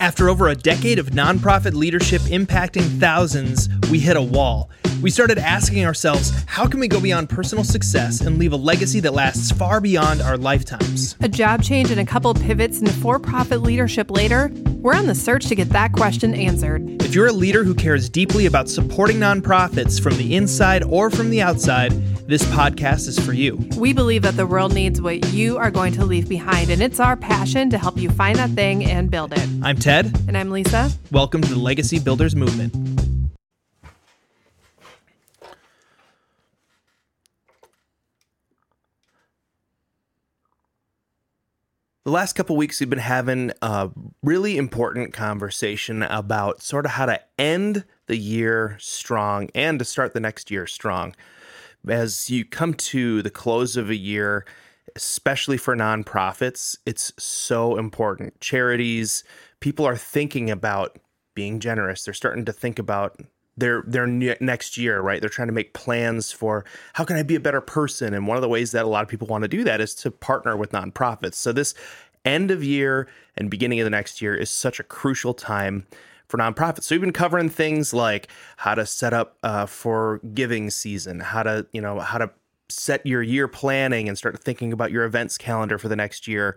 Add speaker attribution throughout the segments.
Speaker 1: After over a decade of nonprofit leadership impacting thousands, we hit a wall. We started asking ourselves, how can we go beyond personal success and leave a legacy that lasts far beyond our lifetimes?
Speaker 2: A job change and a couple pivots into for profit leadership later, we're on the search to get that question answered.
Speaker 1: If you're a leader who cares deeply about supporting nonprofits from the inside or from the outside, this podcast is for you.
Speaker 2: We believe that the world needs what you are going to leave behind, and it's our passion to help you find that thing and build it.
Speaker 1: I'm Ted.
Speaker 2: And I'm Lisa.
Speaker 1: Welcome to the Legacy Builders Movement. The last couple weeks, we've been having a really important conversation about sort of how to end the year strong and to start the next year strong. As you come to the close of a year, especially for nonprofits, it's so important. Charities, people are thinking about being generous. They're starting to think about their their next year, right? They're trying to make plans for how can I be a better person? And one of the ways that a lot of people want to do that is to partner with nonprofits. So this end of year and beginning of the next year is such a crucial time for nonprofits. So we've been covering things like how to set up uh, for giving season, how to you know how to set your year planning and start thinking about your events calendar for the next year.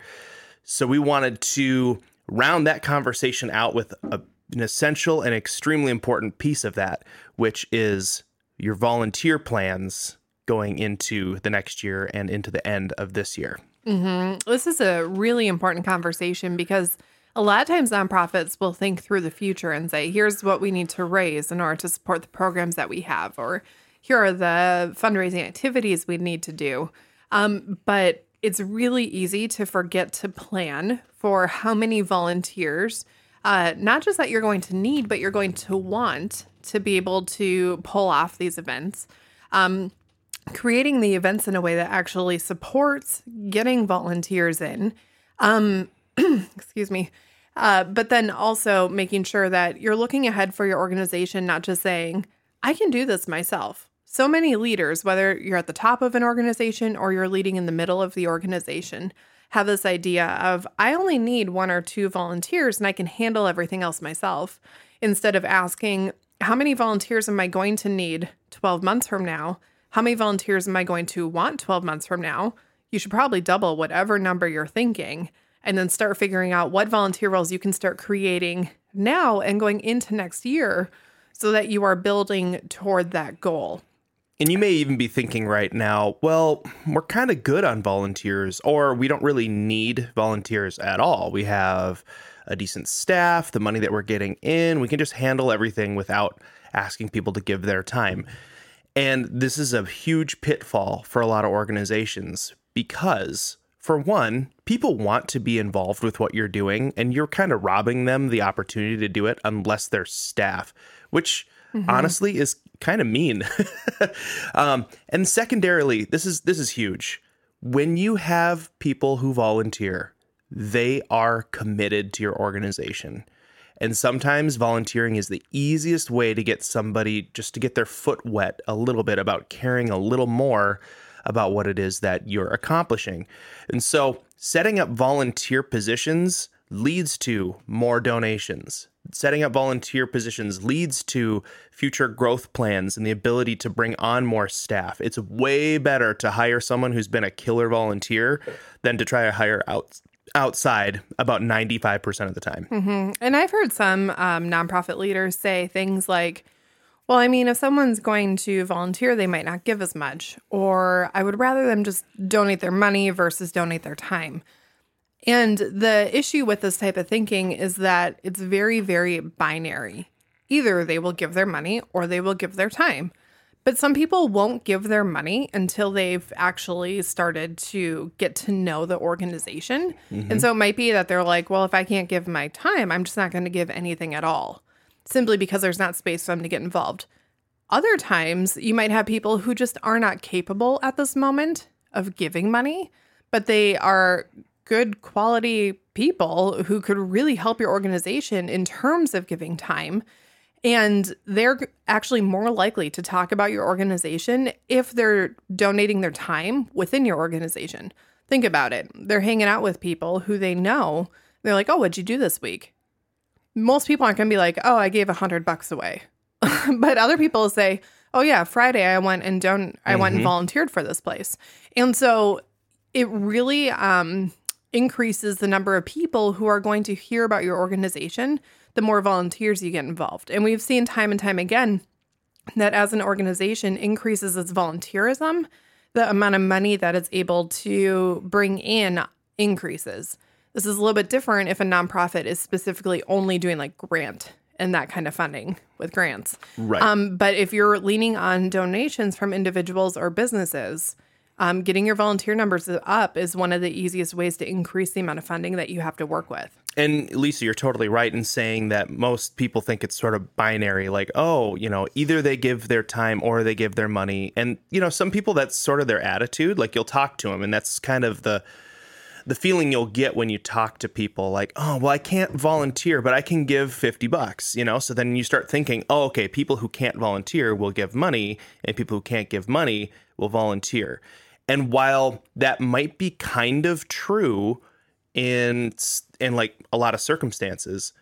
Speaker 1: So we wanted to round that conversation out with a, an essential and extremely important piece of that, which is your volunteer plans going into the next year and into the end of this year.
Speaker 2: Mm-hmm. This is a really important conversation because a lot of times nonprofits will think through the future and say, here's what we need to raise in order to support the programs that we have, or here are the fundraising activities we need to do. Um, but it's really easy to forget to plan for how many volunteers, uh, not just that you're going to need, but you're going to want to be able to pull off these events. Um, creating the events in a way that actually supports getting volunteers in. Um, excuse me. Uh, but then also making sure that you're looking ahead for your organization, not just saying, I can do this myself. So many leaders, whether you're at the top of an organization or you're leading in the middle of the organization, have this idea of I only need one or two volunteers and I can handle everything else myself, instead of asking, how many volunteers am I going to need 12 months from now? How many volunteers am I going to want 12 months from now? You should probably double whatever number you're thinking and then start figuring out what volunteer roles you can start creating now and going into next year so that you are building toward that goal.
Speaker 1: And you may even be thinking right now, well, we're kind of good on volunteers, or we don't really need volunteers at all. We have a decent staff, the money that we're getting in, we can just handle everything without asking people to give their time. And this is a huge pitfall for a lot of organizations because, for one, people want to be involved with what you're doing, and you're kind of robbing them the opportunity to do it unless they're staff, which mm-hmm. honestly is kind of mean. um, and secondarily, this is this is huge. When you have people who volunteer, they are committed to your organization. And sometimes volunteering is the easiest way to get somebody just to get their foot wet a little bit about caring a little more about what it is that you're accomplishing. And so, setting up volunteer positions leads to more donations setting up volunteer positions leads to future growth plans and the ability to bring on more staff. It's way better to hire someone who's been a killer volunteer than to try to hire out outside about 95% of the time.
Speaker 2: Mm-hmm. And I've heard some um, nonprofit leaders say things like, well, I mean, if someone's going to volunteer, they might not give as much. Or I would rather them just donate their money versus donate their time. And the issue with this type of thinking is that it's very, very binary. Either they will give their money or they will give their time. But some people won't give their money until they've actually started to get to know the organization. Mm-hmm. And so it might be that they're like, well, if I can't give my time, I'm just not going to give anything at all, simply because there's not space for them to get involved. Other times, you might have people who just are not capable at this moment of giving money, but they are good quality people who could really help your organization in terms of giving time. And they're actually more likely to talk about your organization if they're donating their time within your organization. Think about it. They're hanging out with people who they know. They're like, oh, what'd you do this week? most people aren't going to be like, "Oh, I gave a hundred bucks away," but other people say, "Oh yeah, Friday I went and don't I went and volunteered for this place," and so it really um, increases the number of people who are going to hear about your organization. The more volunteers you get involved, and we've seen time and time again that as an organization increases its volunteerism, the amount of money that it's able to bring in increases. This is a little bit different if a nonprofit is specifically only doing like grant and that kind of funding with grants.
Speaker 1: Right.
Speaker 2: Um, but if you're leaning on donations from individuals or businesses, um, getting your volunteer numbers up is one of the easiest ways to increase the amount of funding that you have to work with.
Speaker 1: And Lisa, you're totally right in saying that most people think it's sort of binary, like, oh, you know, either they give their time or they give their money. And, you know, some people that's sort of their attitude. Like you'll talk to them, and that's kind of the the feeling you'll get when you talk to people like, oh, well, I can't volunteer, but I can give 50 bucks, you know? So then you start thinking, oh, okay, people who can't volunteer will give money, and people who can't give money will volunteer. And while that might be kind of true in in like a lot of circumstances,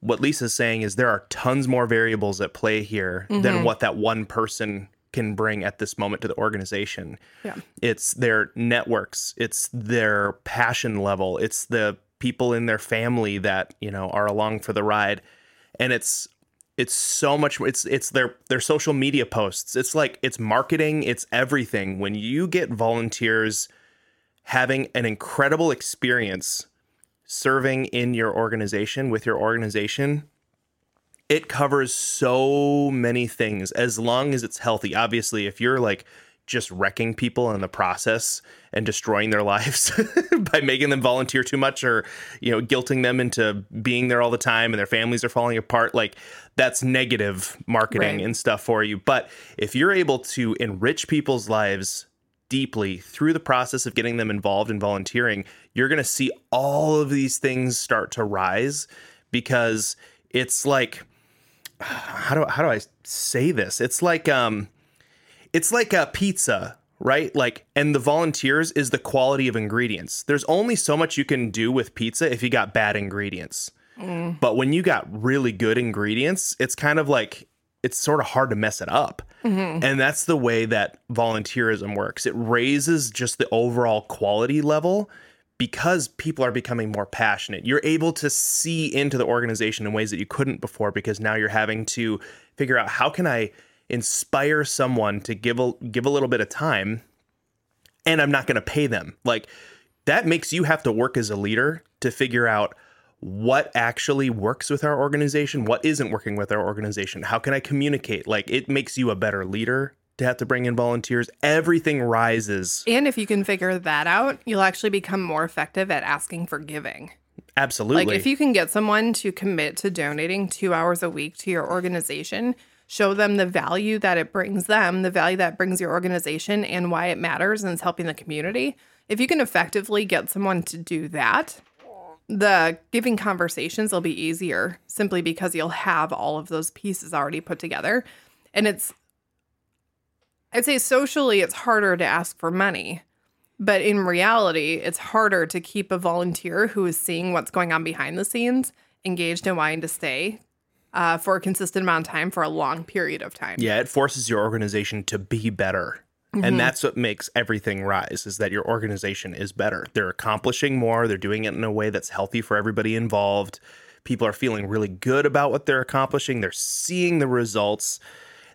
Speaker 1: what Lisa's saying is there are tons more variables at play here mm-hmm. than what that one person can bring at this moment to the organization.
Speaker 2: Yeah.
Speaker 1: It's their networks, it's their passion level, it's the people in their family that, you know, are along for the ride. And it's it's so much it's it's their their social media posts. It's like it's marketing it's everything. When you get volunteers having an incredible experience serving in your organization with your organization it covers so many things as long as it's healthy. Obviously if you're like just wrecking people in the process and destroying their lives by making them volunteer too much or you know guilting them into being there all the time and their families are falling apart. Like that's negative marketing
Speaker 2: Right.
Speaker 1: and stuff for you. But if you're able to enrich people's lives deeply through the process of getting them involved in volunteering you're going to see all of these things start to rise because it's like how do how do I say this? It's like um it's like a pizza, right? Like, and the volunteers is the quality of ingredients. There's only so much you can do with pizza if you got bad ingredients. Mm. But when you got really good ingredients, it's kind of like it's sort of hard to mess it up. Mm-hmm. And that's the way that volunteerism works. It raises just the overall quality level because people are becoming more passionate. You're able to see into the organization in ways that you couldn't before because now you're having to figure out how can I inspire someone to give a give a little bit of time and I'm not going to pay them. Like that makes you have to work as a leader to figure out what actually works with our organization, what isn't working with our organization. How can I communicate? Like it makes you a better leader to have to bring in volunteers. Everything rises.
Speaker 2: And if you can figure that out, you'll actually become more effective at asking for giving.
Speaker 1: Absolutely.
Speaker 2: Like if you can get someone to commit to donating two hours a week to your organization, show them the value that it brings them, the value that brings your organization, and why it matters and is helping the community. If you can effectively get someone to do that, the giving conversations will be easier simply because you'll have all of those pieces already put together. And it's, I'd say socially, it's harder to ask for money. But in reality, it's harder to keep a volunteer who is seeing what's going on behind the scenes engaged and wanting to stay uh, for a consistent amount of time for a long period of time.
Speaker 1: Yeah, it forces your organization to be better. And that's what makes everything rise is that your organization is better. They're accomplishing more, they're doing it in a way that's healthy for everybody involved. People are feeling really good about what they're accomplishing, they're seeing the results.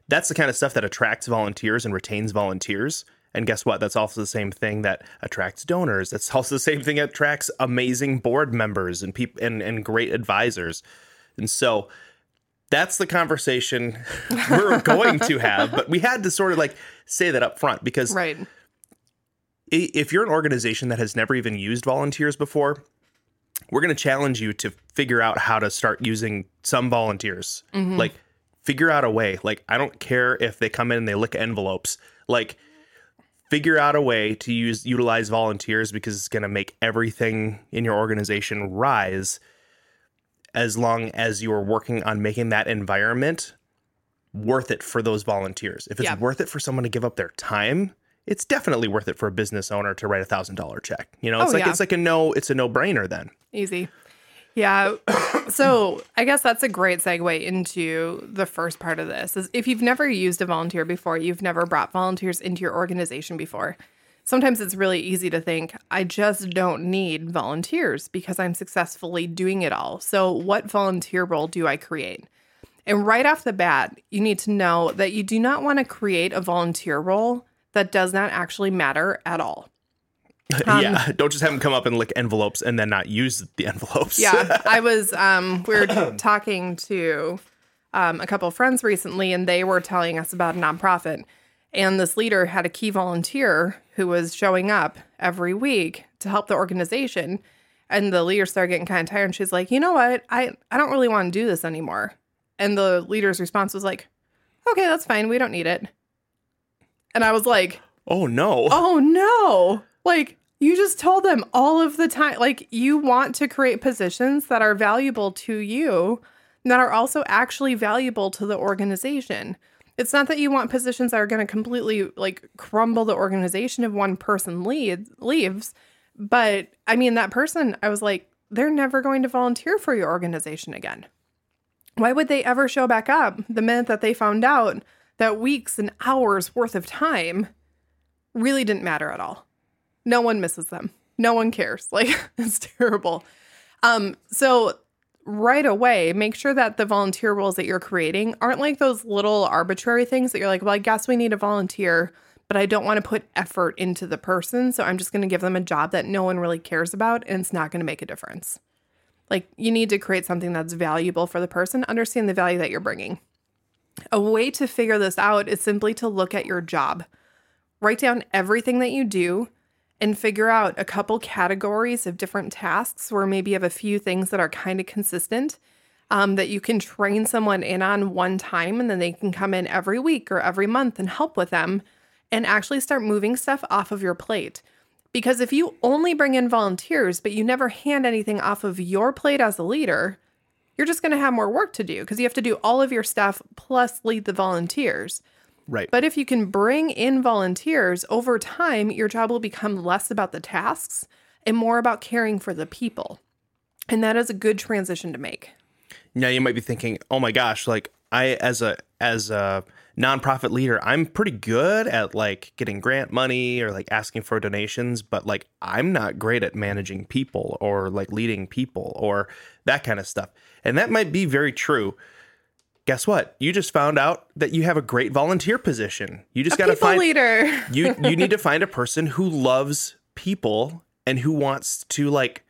Speaker 1: That's the kind of stuff that attracts volunteers and retains volunteers. And guess what? That's also the same thing that attracts donors. That's also the same thing that attracts amazing board members and people and, and great advisors. And so that's the conversation we're going to have. But we had to sort of like say that up front because
Speaker 2: Right.
Speaker 1: if you're an organization that has never even used volunteers before, we're going to challenge you to figure out how to start using some volunteers. Mm-hmm. Like, figure out a way. Like, I don't care if they come in and they lick envelopes. Like, figure out a way to use utilize volunteers because it's going to make everything in your organization rise as long as you are working on making that environment worth it for those volunteers. If it's
Speaker 2: Yeah.
Speaker 1: worth it for someone to give up their time, it's definitely worth it for a business owner to write a thousand dollar check. You know, it's
Speaker 2: Oh,
Speaker 1: like
Speaker 2: yeah.
Speaker 1: it's like a no, it's a no brainer then.
Speaker 2: Easy. Yeah. So I guess that's a great segue into the first part of this. Is if you've never used a volunteer before, you've never brought volunteers into your organization before. Sometimes it's really easy to think, I just don't need volunteers because I'm successfully doing it all. So what volunteer role do I create? And right off the bat, you need to know that you do not want to create a volunteer role that does not actually matter at all.
Speaker 1: yeah, don't just have them come up and lick envelopes and then not use the envelopes.
Speaker 2: Yeah, I was. Um, we were talking to um, a couple of friends recently, and they were telling us about a nonprofit. And this leader had a key volunteer who was showing up every week to help the organization. And the leader started getting kind of tired, and she's like, "You know what? I I don't really want to do this anymore." And the leader's response was like, "Okay, that's fine. We don't need it." And I was like,
Speaker 1: oh no.
Speaker 2: Oh no. Like you just told them all of the time like you want to create positions that are valuable to you that are also actually valuable to the organization. It's not that you want positions that are going to completely like crumble the organization if one person leads leaves, but I mean that person I was like they're never going to volunteer for your organization again. Why would they ever show back up the minute that they found out that weeks and hours worth of time really didn't matter at all? No one misses them. No one cares. Like it's terrible. Um, so right away, make sure that the volunteer roles that you're creating aren't like those little arbitrary things that you're like, well, I guess we need a volunteer, but I don't want to put effort into the person. So I'm just going to give them a job that no one really cares about and it's not going to make a difference. Like you need to create something that's valuable for the person, understand the value that you're bringing. A way to figure this out is simply to look at your job. Write down everything that you do and figure out a couple categories of different tasks where maybe you have a few things that are kind of consistent um, that you can train someone in on one time and then they can come in every week or every month and help with them and actually start moving stuff off of your plate. Because if you only bring in volunteers, but you never hand anything off of your plate as a leader, you're just going to have more work to do because you have to do all of your stuff plus lead the volunteers.
Speaker 1: Right.
Speaker 2: But if you can bring in volunteers over time, your job will become less about the tasks and more about caring for the people. And that is a good transition to make.
Speaker 1: Now you might be thinking, "Oh my gosh, like I as a as a nonprofit leader, I'm pretty good at like getting grant money or like asking for donations, but like I'm not great at managing people or like leading people or that kind of stuff." And that might be very true guess what? You just found out that you have a great volunteer position. You just got to find a
Speaker 2: leader.
Speaker 1: you you need to find a person who loves people and who wants to like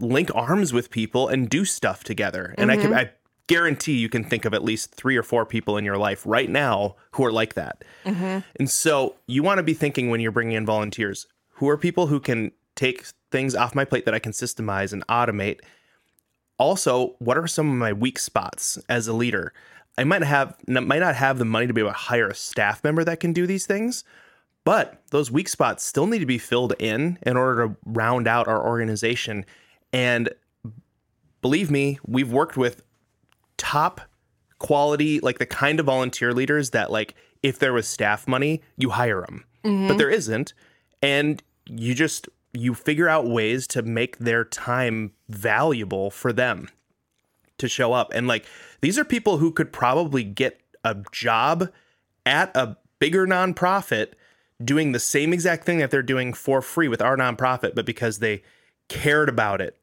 Speaker 1: link arms with people and do stuff together. And mm-hmm. I can I guarantee you can think of at least three or four people in your life right now who are like that. Mm-hmm. And so you want to be thinking when you're bringing in volunteers, who are people who can take things off my plate that I can systemize and automate also, what are some of my weak spots as a leader? I might have might not have the money to be able to hire a staff member that can do these things, but those weak spots still need to be filled in in order to round out our organization. And believe me, we've worked with top quality, like the kind of volunteer leaders that like if there was staff money, you hire them. Mm-hmm. But there isn't, and you just you figure out ways to make their time valuable for them to show up. And like these are people who could probably get a job at a bigger nonprofit doing the same exact thing that they're doing for free with our nonprofit, but because they cared about it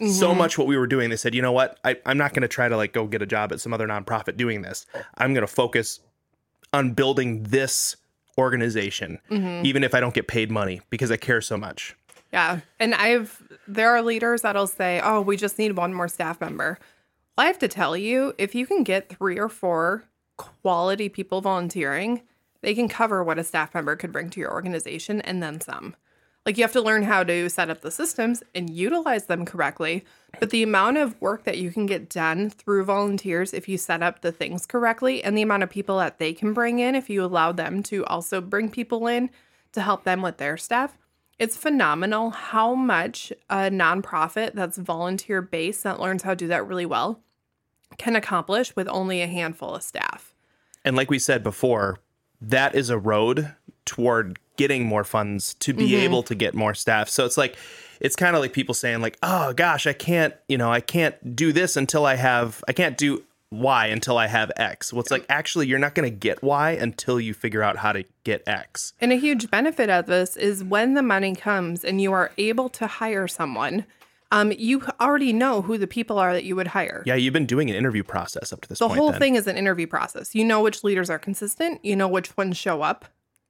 Speaker 1: mm-hmm. so much what we were doing, they said, you know what? I, I'm not going to try to like go get a job at some other nonprofit doing this. I'm going to focus on building this organization, mm-hmm. even if I don't get paid money because I care so much.
Speaker 2: Yeah. And I've, there are leaders that'll say, oh, we just need one more staff member. I have to tell you, if you can get three or four quality people volunteering, they can cover what a staff member could bring to your organization and then some. Like you have to learn how to set up the systems and utilize them correctly. But the amount of work that you can get done through volunteers if you set up the things correctly and the amount of people that they can bring in if you allow them to also bring people in to help them with their staff it's phenomenal how much a nonprofit that's volunteer based that learns how to do that really well can accomplish with only a handful of staff.
Speaker 1: And like we said before, that is a road toward getting more funds to be mm-hmm. able to get more staff. So it's like it's kind of like people saying like, "Oh gosh, I can't, you know, I can't do this until I have I can't do Y until I have X." Well, it's like actually you're not going to get Y until you figure out how to get X.
Speaker 2: And a huge benefit of this is when the money comes and you are able to hire someone, um, you already know who the people are that you would hire.
Speaker 1: Yeah, you've been doing an interview process up to this
Speaker 2: The
Speaker 1: point.
Speaker 2: The whole
Speaker 1: then.
Speaker 2: thing is an interview process. You know which leaders are consistent, you know which ones show up,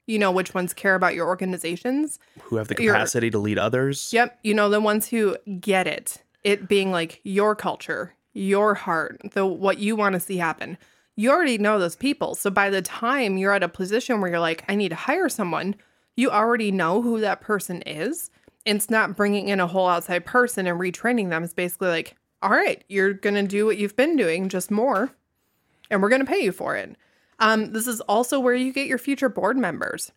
Speaker 2: you know which ones care about your organizations.
Speaker 1: who have the capacity to lead others.
Speaker 2: Yep, you know the ones who get it. It being like your culture, your heart, the what you want to see happen. You already know those people. So by the time you're at a position where you're like, I need to hire someone, you already know who that person is. It's not bringing in a whole outside person and retraining them. It's basically like, all right, you're going to do what you've been doing, just more, and we're going to pay you for it. Um, this is also where you get your future board members.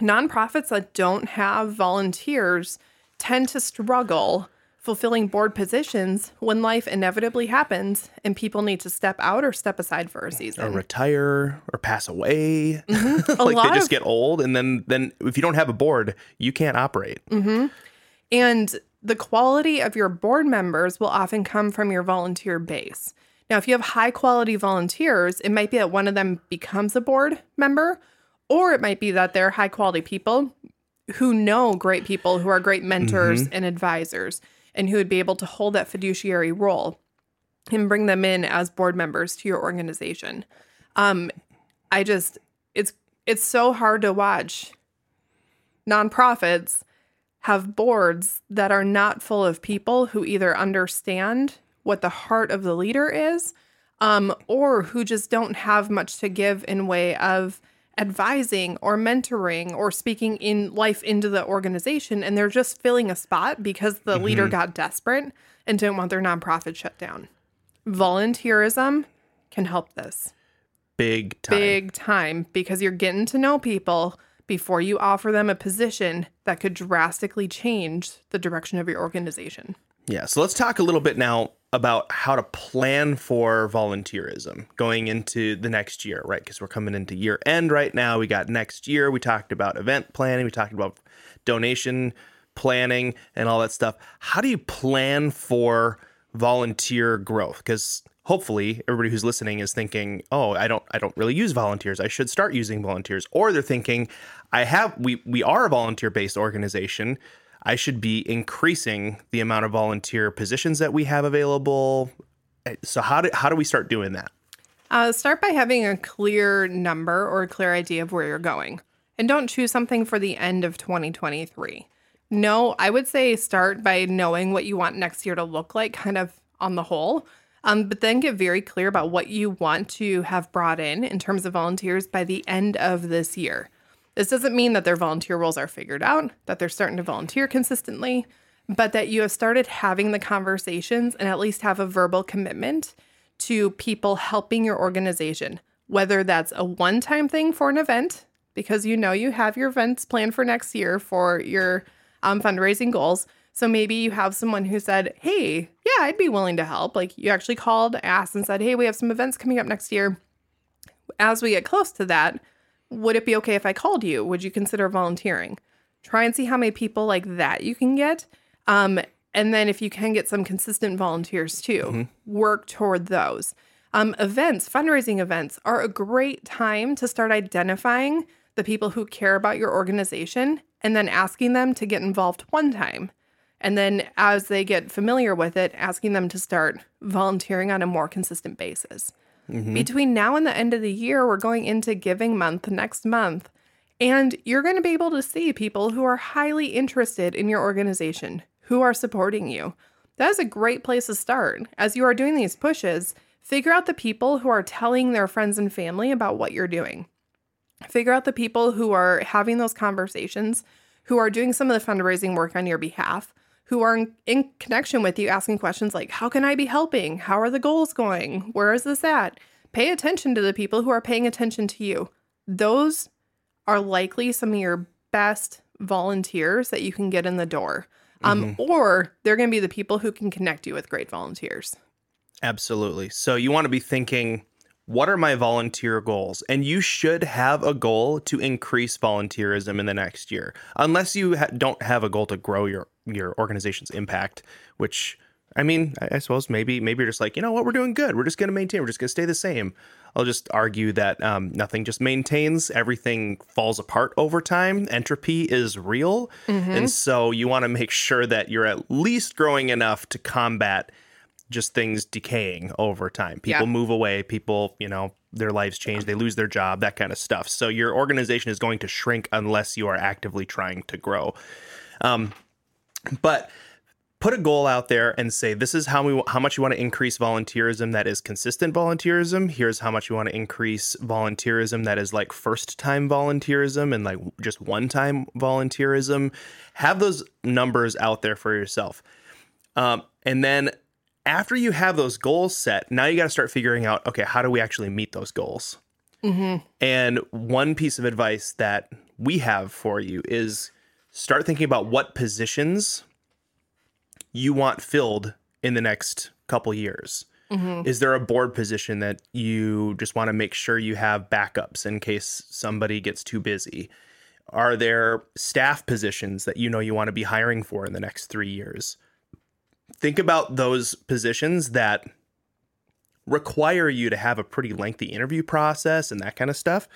Speaker 2: Nonprofits that don't have volunteers tend to struggle fulfilling board positions when life inevitably happens and people need to step out or step aside for a season.
Speaker 1: Or retire or pass away. Mm-hmm.
Speaker 2: A
Speaker 1: like they just
Speaker 2: of-
Speaker 1: get old and then then if you don't have a board, you can't operate. Mm-hmm.
Speaker 2: And the quality of your board members will often come from your volunteer base. Now, if you have high quality volunteers, it might be that one of them becomes a board member, or it might be that they're high quality people who know great people who are great mentors mm-hmm. and advisors and who would be able to hold that fiduciary role and bring them in as board members to your organization. Um, I just it's it's so hard to watch nonprofits have boards that are not full of people who either understand what the heart of the leader is um, or who just don't have much to give in way of advising or mentoring or speaking in life into the organization and they're just filling a spot because the mm-hmm. leader got desperate and didn't want their nonprofit shut down volunteerism can help this
Speaker 1: Big time.
Speaker 2: big time because you're getting to know people before you offer them a position that could drastically change the direction of your organization.
Speaker 1: Yeah. So let's talk a little bit now about how to plan for volunteerism going into the next year, right? Because we're coming into year end right now. We got next year. We talked about event planning. We talked about donation planning and all that stuff. How do you plan for volunteer growth? Because hopefully everybody who's listening is thinking, "Oh, I don't I don't really use volunteers. I should start using volunteers." Or they're thinking, "I have we we are a volunteer-based organization. I should be increasing the amount of volunteer positions that we have available." Eh, So how do how do we start doing that?
Speaker 2: Uh, start by having a clear number or a clear idea of where you're going. And don't choose something for the end of 2023. No, I would say start by knowing what you want next year to look like, kind of on the whole. Um, but then get very clear about what you want to have brought in in terms of volunteers by the end of this year. This doesn't mean that their volunteer roles are figured out, that they're starting to volunteer consistently, but that you have started having the conversations and at least have a verbal commitment to people helping your organization, whether that's a one time thing for an event, because you know you have your events planned for next year for your um, fundraising goals. So maybe you have someone who said, Hey, yeah, I'd be willing to help. Like you actually called, asked, and said, Hey, we have some events coming up next year. As we get close to that, would it be okay if I called you? Would you consider volunteering? Try and see how many people like that you can get. Um, and then if you can get some consistent volunteers too, work toward those. Um, events, fundraising events are a great time to start identifying the people who care about your organization and then asking them to get involved one time. And then as they get familiar with it, asking them to start volunteering on a more consistent basis. Mm-hmm. Between now and the end of the year, we're going into Giving Month next month. And you're going to be able to see people who are highly interested in your organization, who are supporting you. That is a great place to start. As you are doing these pushes, figure out the people who are telling their friends and family about what you're doing. Figure out the people who are having those conversations, who are doing some of the fundraising work on your behalf, who are in, in connection with you, asking questions like, How can I be helping? How are the goals going? Where is this at? Pay attention to the people who are paying attention to you. Those are likely some of your best volunteers that you can get in the door. Um, Or they're going to be the people who can connect you with great volunteers.
Speaker 1: Absolutely. So you want to be thinking, what are my volunteer goals? And you should have a goal to increase volunteerism in the next year, unless you ha- don't have a goal to grow your your organization's impact, which I mean, I, I suppose maybe maybe you're just like, you know what, we're doing good. We're just going to maintain. We're just going to stay the same. I'll just argue that um, nothing just maintains. Everything falls apart over time. Entropy is real, and so you want to make sure that you're at least growing enough to combat just things decaying over time. People
Speaker 2: Yeah.
Speaker 1: move away. People, you know, their lives change. They lose their job. That kind of stuff. So your organization is going to shrink unless you are actively trying to grow. Um, but put a goal out there and say this is how we how much you want to increase volunteerism that is consistent volunteerism here's how much you want to increase volunteerism that is like first time volunteerism and like just one time volunteerism have those numbers out there for yourself um, and then after you have those goals set now you got to start figuring out okay how do we actually meet those goals mm-hmm. and one piece of advice that we have for you is start thinking about what positions you want filled in the next couple years. Mm-hmm. Is there a board position that you just want to make sure you have backups in case somebody gets too busy? Are there staff positions that you know you want to be hiring for in the next three years? Think about those positions that require you to have a pretty lengthy interview process and that kind of stuff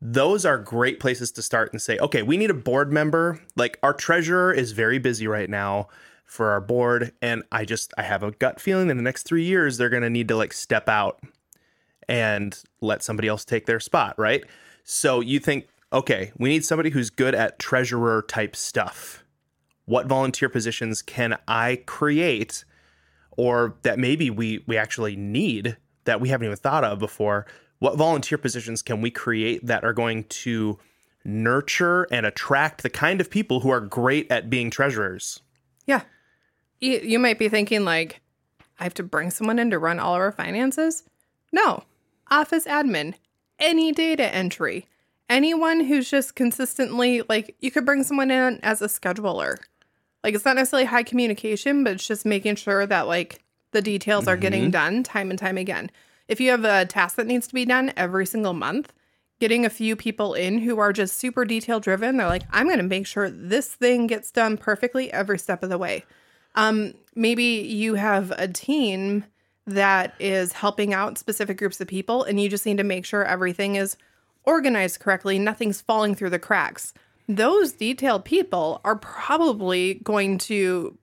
Speaker 1: those are great places to start and say, okay, we need a board member. Like our treasurer is very busy right now for our board. And I just, I have a gut feeling in the next three years, they're going to need to like step out and let somebody else take their spot. Right. So you think, okay, we need somebody who's good at treasurer type stuff. What volunteer positions can I create or that maybe we, we actually need that we haven't even thought of before? What volunteer positions can we create that are going to nurture and attract the kind of people who are great at being treasurers?
Speaker 2: Yeah. You, you might be thinking, like, I have to bring someone in to run all of our finances. No. Office admin, any data entry, anyone who's just consistently, like, you could bring someone in as a scheduler. Like, it's not necessarily high communication, but it's just making sure that, like, the details are getting done time and time again. If you have a task that needs to be done every single month, getting a few people in who are just super detail driven, they're like, I'm going to make sure this thing gets done perfectly every step of the way. Um, maybe you have a team that is helping out specific groups of people, and you just need to make sure everything is organized correctly, nothing's falling through the cracks. Those detailed people are probably going to,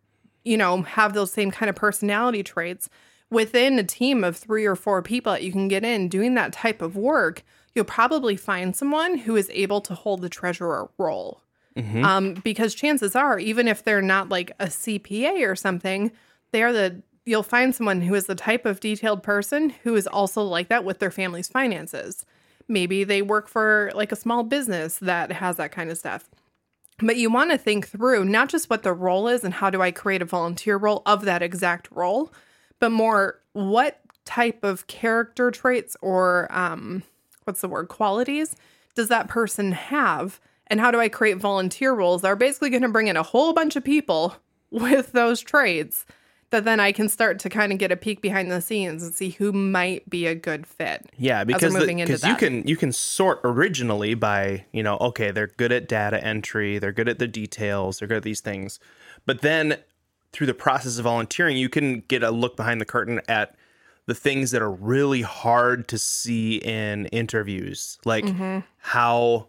Speaker 2: you know, have those same kind of personality traits within a team of three or four people that you can get in doing that type of work. You'll probably find someone who is able to hold the treasurer role. Um, because chances are, even if they're not like a CPA or something, they are the you'll find someone who is the type of detailed person who is also like that with their family's finances. Maybe they work for like a small business that has that kind of stuff. But you want to think through not just what the role is and how do I create a volunteer role of that exact role, but more what type of character traits or um, what's the word qualities does that person have and how do i create volunteer roles that are basically going to bring in a whole bunch of people with those traits that then i can start to kind of get a peek behind the scenes and see who might be a good fit
Speaker 1: Yeah, because the-
Speaker 2: moving into
Speaker 1: 'cause you can you can sort originally by you know okay they're good at data entry, they're good at the details, they're good at these things, but then through the process of volunteering, you can get a look behind the curtain at the things that are really hard to see in interviews, like
Speaker 2: Mm-hmm.
Speaker 1: how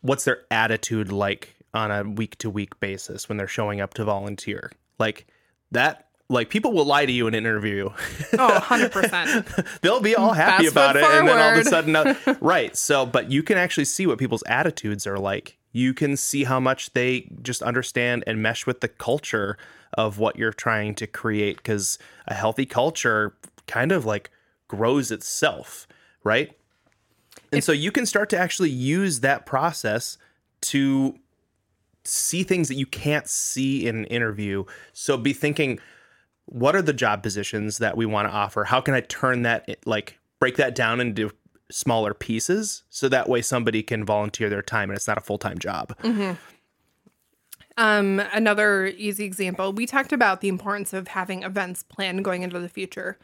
Speaker 1: what's their attitude like on a week to week basis when they're showing up to volunteer, like that. Like people will lie to you in an interview.
Speaker 2: oh 100%
Speaker 1: they'll be all happy
Speaker 2: Fast
Speaker 1: about it
Speaker 2: foot
Speaker 1: and then all of a sudden uh, right so but you can actually see what people's attitudes are like. You can see how much they just understand and mesh with the culture of what you're trying to create because a healthy culture kind of like grows itself right? And so you can start to actually use that process to see things that you can't see in an interview. So be thinking what are the job positions that we want to offer? How can I turn that like break that down into smaller pieces so that way somebody can volunteer their time and it's not a full-time job.
Speaker 2: Um, another easy example, we talked about the importance of having events planned going into the future.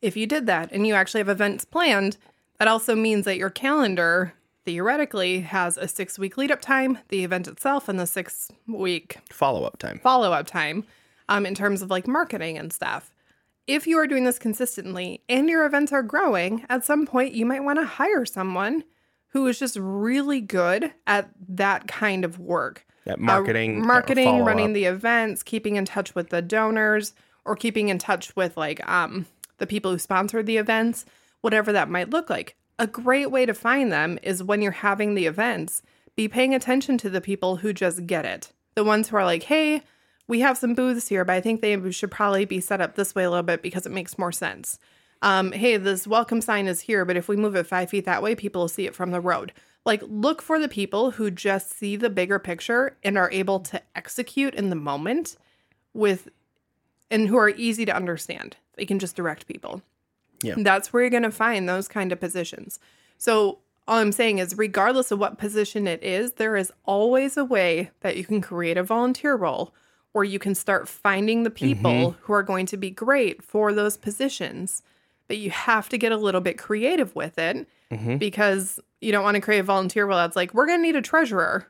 Speaker 2: If you did that and you actually have events planned, that also means that your calendar theoretically has a six week lead up time, the event itself, and the six week
Speaker 1: Follow up time.
Speaker 2: follow up time um, in terms of like marketing and stuff. If you are doing this consistently and your events are growing, at some point you might want to hire someone who is just really good at that kind of work.
Speaker 1: That
Speaker 2: Uh,
Speaker 1: marketing, uh,
Speaker 2: marketing, running the events, keeping in touch with the donors, or keeping in touch with like um the people who sponsored the events, whatever that might look like. A great way to find them is when you're having the events, be paying attention to the people who just get it. The ones who are like, "Hey, we have some booths here, but I think they should probably be set up this way a little bit because it makes more sense." Um, hey, this welcome sign is here, but if we move it five feet that way, people will see it from the road. Like, look for the people who just see the bigger picture and are able to execute in the moment with, and who are easy to understand. They can just direct people.
Speaker 1: Yeah.
Speaker 2: That's where you're going to find those kind of positions. So, all I'm saying is, regardless of what position it is, there is always a way that you can create a volunteer role where you can start finding the mm-hmm. people who are going to be great for those positions. But you have to get a little bit creative with it mm-hmm. because you don't want to create a volunteer role that's like, we're going to need a treasurer.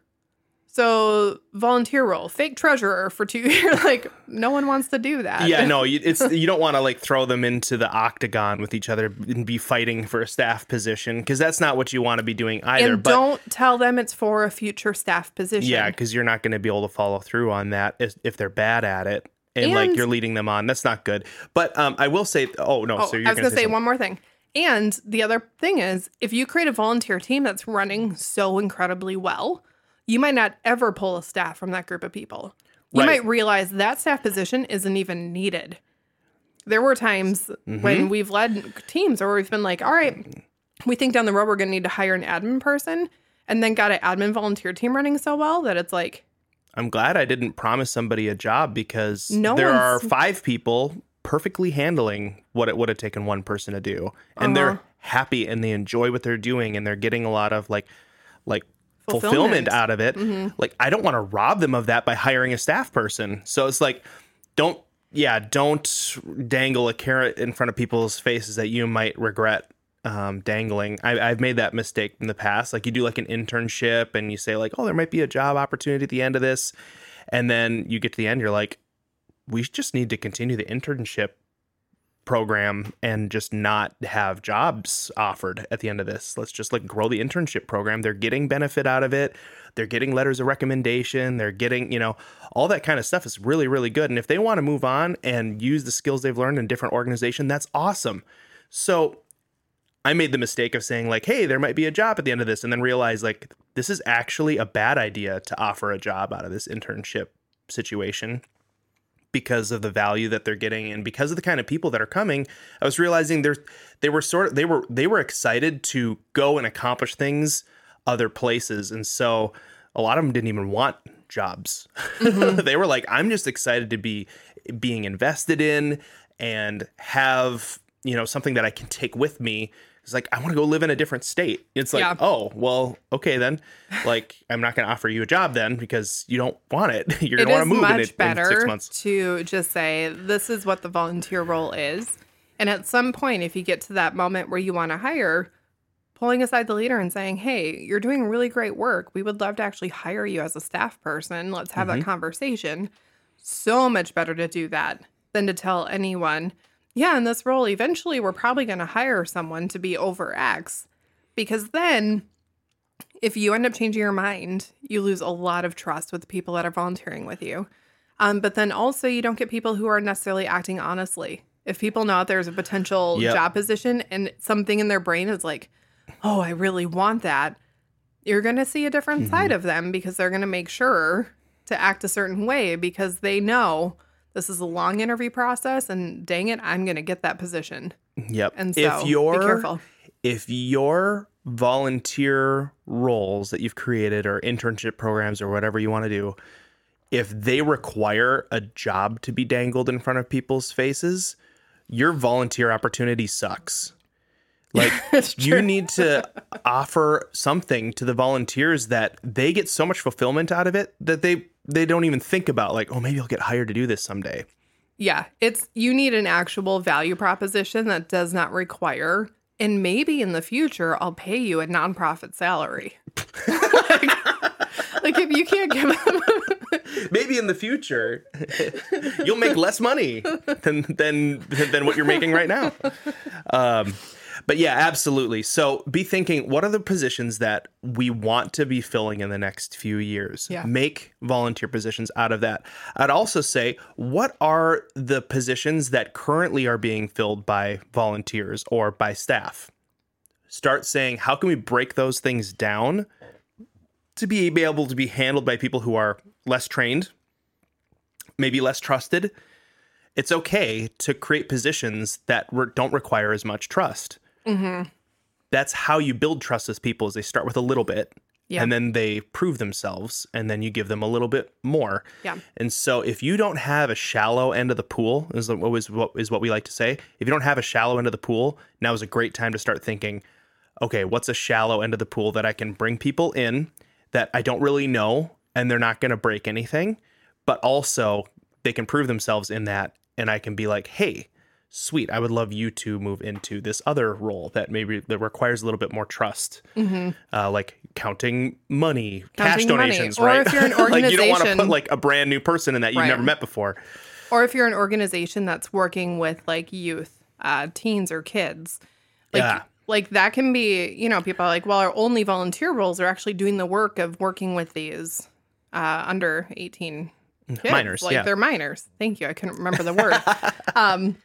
Speaker 2: So, volunteer role, fake treasurer for two years. like, no one wants to do that.
Speaker 1: yeah, no, you, it's you don't want to like throw them into the octagon with each other and be fighting for a staff position because that's not what you want to be doing either.
Speaker 2: and
Speaker 1: but
Speaker 2: don't tell them it's for a future staff position.
Speaker 1: yeah, because you're not going to be able to follow through on that if, if they're bad at it and, like you're leading them on. That's not good. But um, I will say, oh no,
Speaker 2: Oh,
Speaker 1: so you're
Speaker 2: I was
Speaker 1: going to
Speaker 2: to say one more thing. And the other thing is, if you create a volunteer team that's running so incredibly well, you might not ever pull a staff from that group of people. You
Speaker 1: Right.
Speaker 2: might realize that staff position isn't even needed. There were times
Speaker 1: Mm-hmm.
Speaker 2: when we've led teams or we've been like, all right, we think down the road we're going to need to hire an admin person, and then got an admin volunteer team running so well that it's like,
Speaker 1: I'm glad I didn't promise somebody a job because
Speaker 2: No
Speaker 1: there are five people perfectly handling what it would have taken one person to do, and
Speaker 2: Uh-huh.
Speaker 1: they're happy and they enjoy what they're doing, and they're getting a lot of like, like
Speaker 2: Fulfillment.
Speaker 1: fulfillment,
Speaker 2: Mm-hmm.
Speaker 1: out of it. Like I don't want to rob them of that by hiring a staff person. So it's like, don't yeah, don't dangle a carrot in front of people's faces that you might regret um, dangling. I, I've made that mistake in the past. Like you do like an internship and you say like, oh, there might be a job opportunity at the end of this, and then you get to the end, you're like, we just need to continue the internship program and just not have jobs offered at the end of this. Let's just like grow the internship program. They're getting benefit out of it. They're getting letters of recommendation. They're getting, you know, all that kind of stuff is really, really good. And if they want to move on and use the skills they've learned in different organization, that's awesome. So I made the mistake of saying, like, hey, there might be a job at the end of this, and then realize, like, this is actually a bad idea to offer a job out of this internship situation because of the value that they're getting and because of the kind of people that are coming i was realizing there's they were sort of they were they were excited to go and accomplish things other places. And so a lot of them didn't even want jobs. Mm-hmm. They were like i'm just excited to be being invested in and have you know something that i can take with me it's like i want to go live in a different state. It's like
Speaker 2: Yeah.
Speaker 1: oh well okay then. Like i'm not going to offer you a job then because you don't want it. You're going to want to move in,
Speaker 2: much
Speaker 1: it, in six
Speaker 2: better
Speaker 1: months.
Speaker 2: to just say this is what the volunteer role is. And at some point if you get to that moment where you want to hire pulling aside the leader and saying hey you're doing really great work. We would love to actually hire you as a staff person. Let's have
Speaker 1: Mm-hmm.
Speaker 2: that conversation. So much better to do that than to tell anyone yeah in this role eventually we're probably going to hire someone to be over x because then if you end up changing your mind, you lose a lot of trust with the people that are volunteering with you. Um, but then also, you don't get people who are necessarily acting honestly. If people know there's a potential
Speaker 1: Yep.
Speaker 2: job position and something in their brain is like, oh, I really want that, you're going to see a different
Speaker 1: Mm-hmm.
Speaker 2: side of them because they're going to make sure to act a certain way because they know this is a long interview process and dang it, I'm going to get that position.
Speaker 1: Yep.
Speaker 2: And so
Speaker 1: if your
Speaker 2: be careful.
Speaker 1: if your volunteer roles that you've created or internship programs or whatever you want to do, if they require a job to be dangled in front of people's faces, your volunteer opportunity sucks. Like you need to offer something to the volunteers that they get so much fulfillment out of it that they they don't even think about like, oh, maybe I'll get hired to do this someday.
Speaker 2: Yeah, it's you need an actual value proposition that does not require and maybe in the future I'll pay you a nonprofit salary. like, like if you can't give them
Speaker 1: maybe in the future you'll make less money than than than what you're making right now. Um, but yeah, absolutely. So be thinking what are the positions that we want to be filling in the next few years?
Speaker 2: Yeah.
Speaker 1: Make volunteer positions out of that. I'd also say what are the positions that currently are being filled by volunteers or by staff? Start saying how can we break those things down to be able to be handled by people who are less trained, maybe less trusted. It's okay to create positions that re- don't require as much trust.
Speaker 2: Mm-hmm.
Speaker 1: That's how you build trust with people. Is they start with a little bit,
Speaker 2: Yeah.
Speaker 1: and then they prove themselves, and then you give them a little bit more.
Speaker 2: Yeah.
Speaker 1: And so, if you don't have a shallow end of the pool, is what is what is what we like to say. If you don't have a shallow end of the pool, now is a great time to start thinking. Okay, what's a shallow end of the pool that I can bring people in that I don't really know, and they're not going to break anything, but also they can prove themselves in that, and I can be like, hey. Sweet. I would love you to move into this other role that maybe that requires a little bit more trust, uh, like counting money, cash
Speaker 2: Mm-hmm. Money.
Speaker 1: donations,
Speaker 2: Or
Speaker 1: right?
Speaker 2: if you're an organization
Speaker 1: like you don't want to put like a brand new person in that you've
Speaker 2: Right.
Speaker 1: never met before.
Speaker 2: or if you're an organization that's working with like youth, uh, teens or kids. Like,
Speaker 1: Yeah.
Speaker 2: like that can be, you know, people are like, well, our only volunteer roles are actually doing the work of working with these uh, under 18 kids.
Speaker 1: Minors,
Speaker 2: Like
Speaker 1: yeah.
Speaker 2: they're minors. Thank you. I couldn't remember the word. um,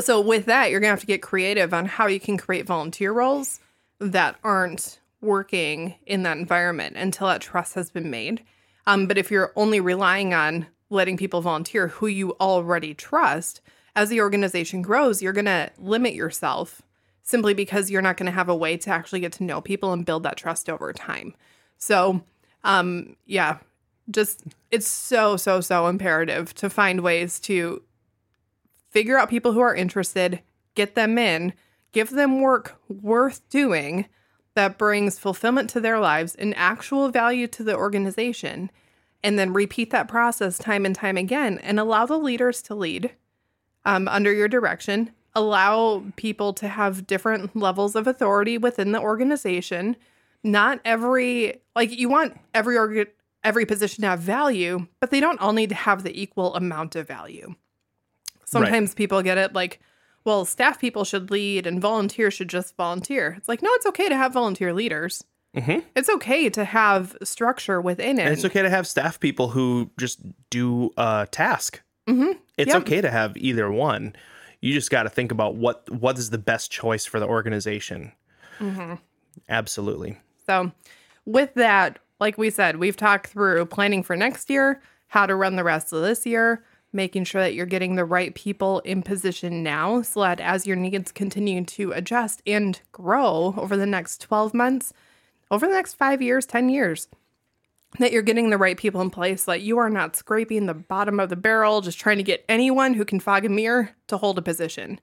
Speaker 2: so with that, you're gonna have to get creative on how you can create volunteer roles that aren't working in that environment until that trust has been made. Um, but if you're only relying on letting people volunteer who you already trust, as the organization grows, you're gonna limit yourself simply because you're not gonna have a way to actually get to know people and build that trust over time. So, um, yeah, just it's so so so imperative to find ways to figure out people who are interested, get them in, give them work worth doing that brings fulfillment to their lives and actual value to the organization, and then repeat that process time and time again and allow the leaders to lead um, under your direction. Allow people to have different levels of authority within the organization. Not every like you want every every position to have value, but they don't all need to have the equal amount of value. Sometimes people get it like, well, staff people should lead and volunteers should just volunteer. It's like, no, it's okay to have volunteer leaders.
Speaker 1: Mhm.
Speaker 2: It's okay to have structure within it.
Speaker 1: And it's okay to have staff people who just do a task.
Speaker 2: Mhm.
Speaker 1: It's
Speaker 2: Yep.
Speaker 1: okay to have either one. You just got to think about what what is the best choice for the organization.
Speaker 2: Mm-hmm.
Speaker 1: Absolutely.
Speaker 2: So, with that, like we said, we've talked through planning for next year, how to run the rest of this year, making sure that you're getting the right people in position now so that as your needs continue to adjust and grow over the next 12 months, over the next five years, 10 years, that you're getting the right people in place, that you are not scraping the bottom of the barrel, just trying to get anyone who can fog a mirror to hold a position.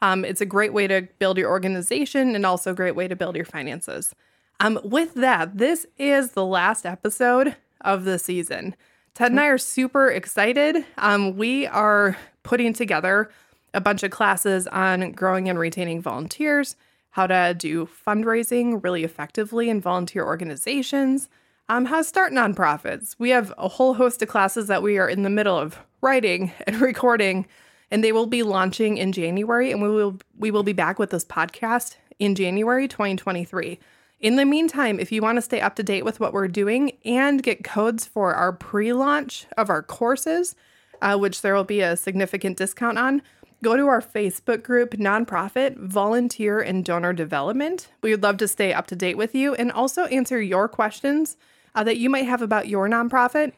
Speaker 2: Um, it's a great way to build your organization and also a great way to build your finances. Um, with that, this is the last episode of the season. Ted and I are super excited. Um, we are putting together a bunch of classes on growing and retaining volunteers, how to do fundraising really effectively in volunteer organizations, um, how to start nonprofits. We have a whole host of classes that we are in the middle of writing and recording, and they will be launching in January. And we will we will be back with this podcast in January 2023. In the meantime, if you want to stay up to date with what we're doing and get codes for our pre-launch of our courses, uh, which there will be a significant discount on, go to our Facebook group, Nonprofit Volunteer and Donor Development. We would love to stay up to date with you and also answer your questions uh, that you might have about your nonprofit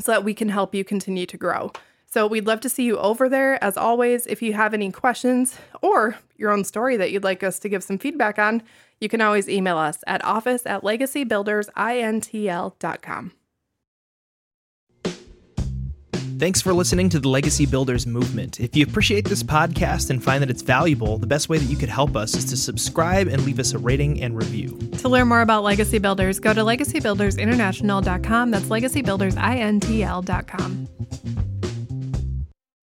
Speaker 2: so that we can help you continue to grow. So we'd love to see you over there. As always, if you have any questions or your own story that you'd like us to give some feedback on, you can always email us at office at legacybuildersintl.com.
Speaker 3: Thanks for listening to the Legacy Builders Movement. If you appreciate this podcast and find that it's valuable, the best way that you could help us is to subscribe and leave us a rating and review.
Speaker 2: To learn more about Legacy Builders, go to legacybuildersinternational.com. That's legacybuildersintl.com.